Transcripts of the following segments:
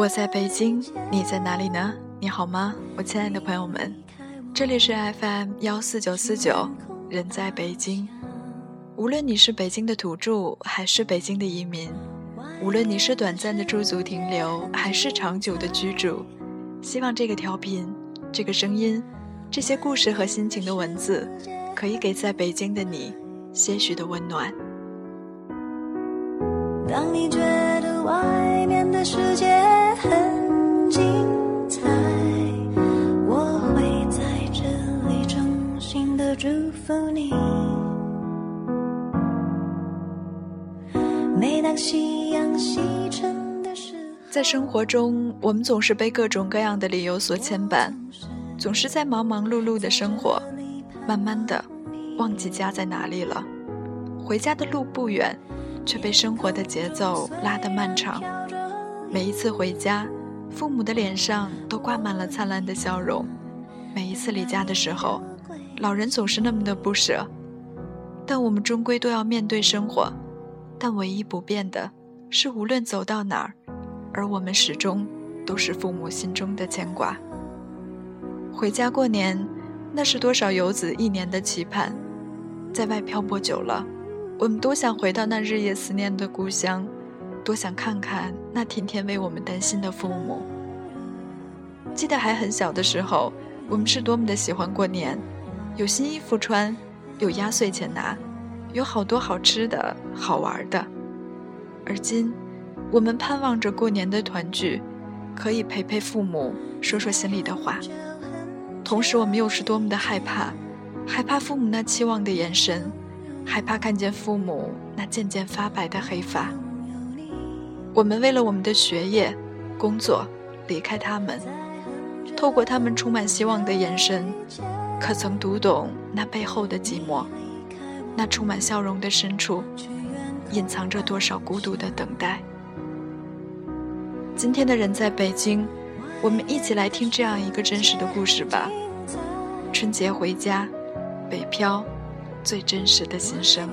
我在北京，你在哪里呢？你好吗，我亲爱的朋友们？这里是 FM 幺四九四九，人在北京。无论你是北京的土著，还是北京的移民，无论你是短暂的驻足停留，还是长久的居住，希望这个调频、这个声音、这些故事和心情的文字，可以给在北京的你些许的温暖。当你觉得外面的世界很精彩，我会在这里衷心的祝福你。每当夕阳西沉的时候，在生活中，我们总是被各种各样的理由所牵绊，总是在忙忙碌碌的生活，慢慢的忘记家在哪里了。回家的路不远。却被生活的节奏拉得漫长。每一次回家，父母的脸上都挂满了灿烂的笑容；每一次离家的时候，老人总是那么的不舍。但我们终归都要面对生活。但唯一不变的是，无论走到哪儿，而我们始终都是父母心中的牵挂。回家过年，那是多少游子一年的期盼。在外漂泊久了。我们多想回到那日夜思念的故乡，多想看看那天天为我们担心的父母。记得还很小的时候，我们是多么的喜欢过年，有新衣服穿，有压岁钱拿，有好多好吃的好玩的。而今，我们盼望着过年的团聚，可以陪陪父母，说说心里的话。同时，我们又是多么的害怕，害怕父母那期望的眼神。害怕看见父母那渐渐发白的黑发，我们为了我们的学业、工作离开他们，透过他们充满希望的眼神，可曾读懂那背后的寂寞？那充满笑容的深处，隐藏着多少孤独的等待？今天的人在北京，我们一起来听这样一个真实的故事吧。春节回家，北漂。最真实的心声。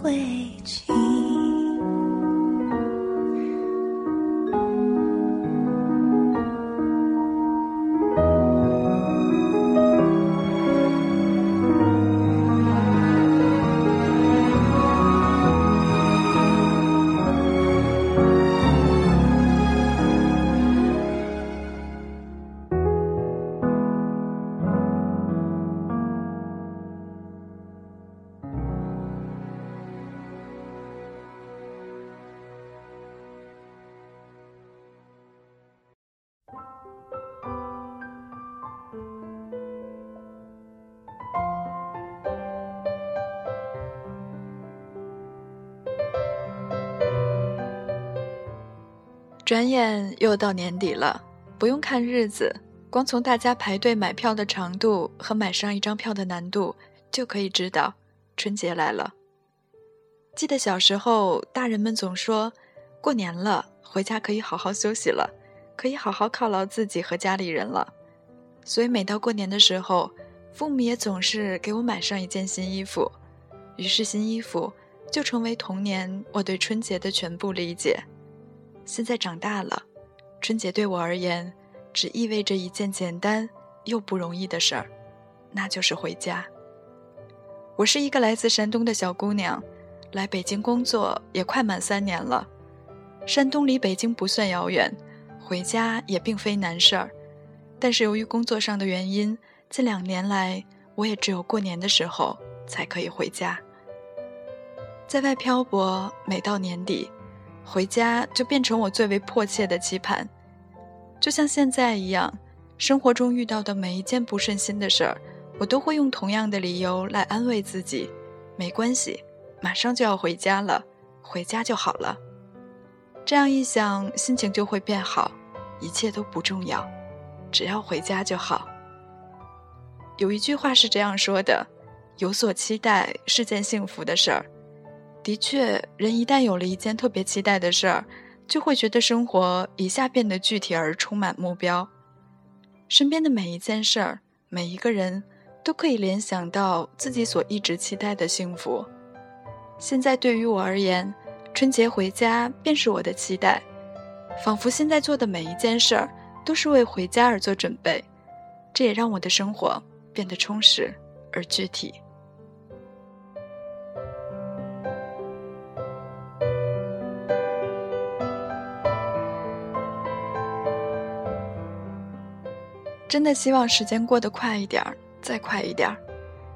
归。转眼又到年底了，不用看日子，光从大家排队买票的长度和买上一张票的难度，就可以知道春节来了。记得小时候，大人们总说，过年了，回家可以好好休息了，可以好好犒劳自己和家里人了。所以每到过年的时候，父母也总是给我买上一件新衣服，于是新衣服就成为童年我对春节的全部理解。现在长大了，春节对我而言，只意味着一件简单又不容易的事儿，那就是回家。我是一个来自山东的小姑娘，来北京工作也快满三年了。山东离北京不算遥远，回家也并非难事儿。但是由于工作上的原因，近两年来我也只有过年的时候才可以回家。在外漂泊，每到年底，回家就变成我最为迫切的期盼。就像现在一样，生活中遇到的每一件不顺心的事儿，我都会用同样的理由来安慰自己：没关系，马上就要回家了，回家就好了。这样一想，心情就会变好，一切都不重要，只要回家就好。有一句话是这样说的：“有所期待是件幸福的事儿。”的确，人一旦有了一件特别期待的事儿，就会觉得生活一下变得具体而充满目标。身边的每一件事儿、每一个人都可以联想到自己所一直期待的幸福。现在对于我而言，春节回家便是我的期待，仿佛现在做的每一件事儿都是为回家而做准备。这也让我的生活变得充实而具体。真的希望时间过得快一点儿，再快一点儿，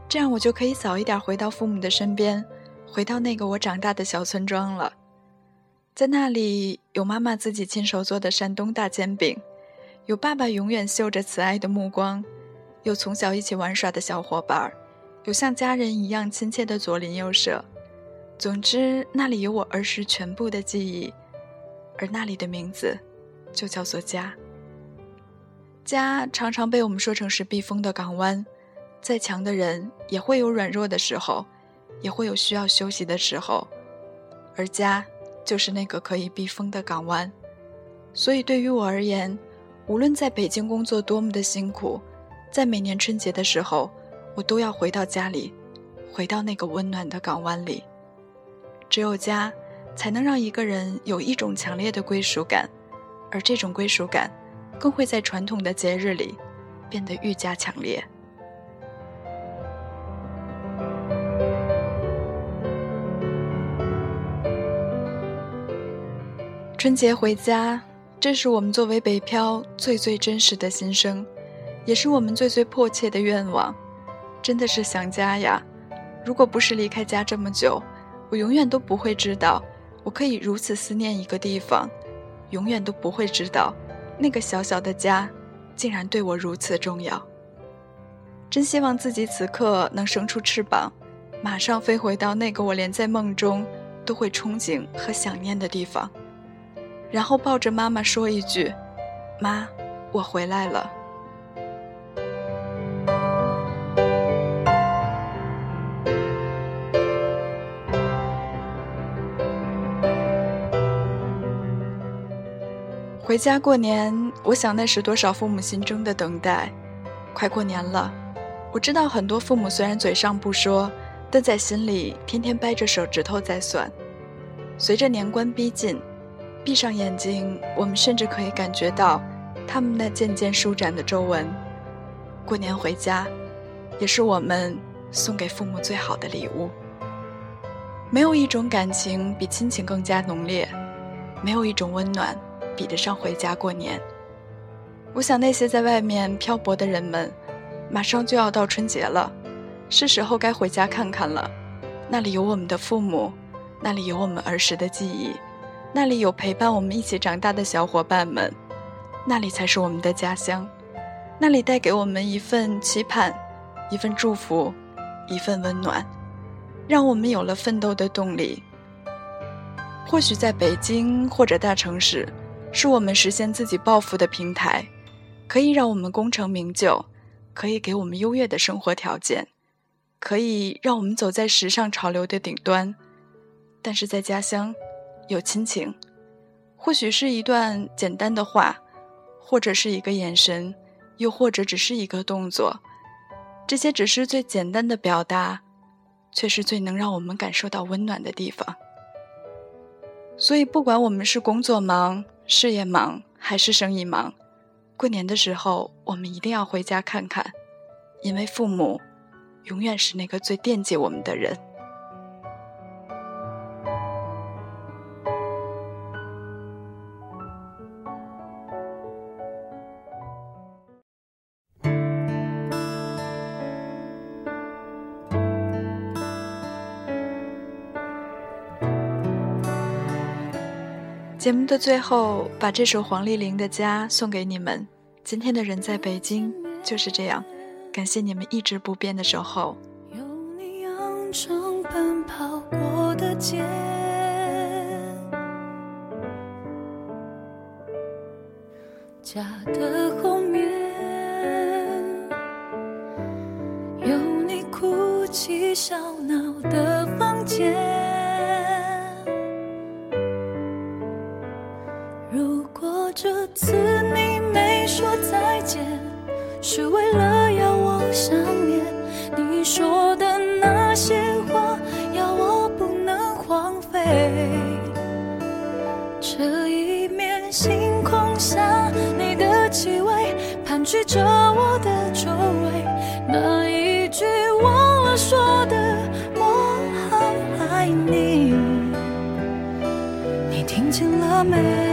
这样我就可以早一点回到父母的身边，回到那个我长大的小村庄了。在那里，有妈妈自己亲手做的山东大煎饼，有爸爸永远绣着慈爱的目光，有从小一起玩耍的小伙伴儿，有像家人一样亲切的左邻右舍。总之，那里有我儿时全部的记忆，而那里的名字，就叫做家。家常常被我们说成是避风的港湾，再强的人也会有软弱的时候，也会有需要休息的时候，而家就是那个可以避风的港湾。所以对于我而言，无论在北京工作多么的辛苦，在每年春节的时候，我都要回到家里，回到那个温暖的港湾里。只有家，才能让一个人有一种强烈的归属感，而这种归属感。更会在传统的节日里变得愈加强烈。春节回家，这是我们作为北漂最最真实的心声，也是我们最最迫切的愿望。真的是想家呀！如果不是离开家这么久，我永远都不会知道，我可以如此思念一个地方，永远都不会知道。那个小小的家，竟然对我如此重要。真希望自己此刻能生出翅膀，马上飞回到那个我连在梦中都会憧憬和想念的地方，然后抱着妈妈说一句：“妈，我回来了。”回家过年，我想那是多少父母心中的等待。快过年了，我知道很多父母虽然嘴上不说，但在心里天天掰着手指头在算。随着年关逼近，闭上眼睛，我们甚至可以感觉到他们那渐渐舒展的皱纹。过年回家，也是我们送给父母最好的礼物。没有一种感情比亲情更加浓烈，没有一种温暖。比得上回家过年。我想那些在外面漂泊的人们，马上就要到春节了，是时候该回家看看了。那里有我们的父母，那里有我们儿时的记忆，那里有陪伴我们一起长大的小伙伴们，那里才是我们的家乡，那里带给我们一份期盼，一份祝福，一份温暖，让我们有了奋斗的动力。或许在北京或者大城市。是我们实现自己抱负的平台，可以让我们功成名就，可以给我们优越的生活条件，可以让我们走在时尚潮流的顶端。但是在家乡，有亲情，或许是一段简单的话，或者是一个眼神，又或者只是一个动作，这些只是最简单的表达，却是最能让我们感受到温暖的地方。所以，不管我们是工作忙，事业忙还是生意忙，过年的时候我们一定要回家看看，因为父母永远是那个最惦记我们的人。节目的最后，把这首黄丽玲的《家》送给你们。今天的人在北京，就是这样。感谢你们一直不变的守候。有你养成奔跑过的街，家的后面有你哭泣笑闹的房间。这次你没说再见，是为了要我想念。你说的那些话，要我不能荒废。这一面星空下，你的气味盘踞着我的周围。那一句忘了说的“我好爱你”，你听见了没？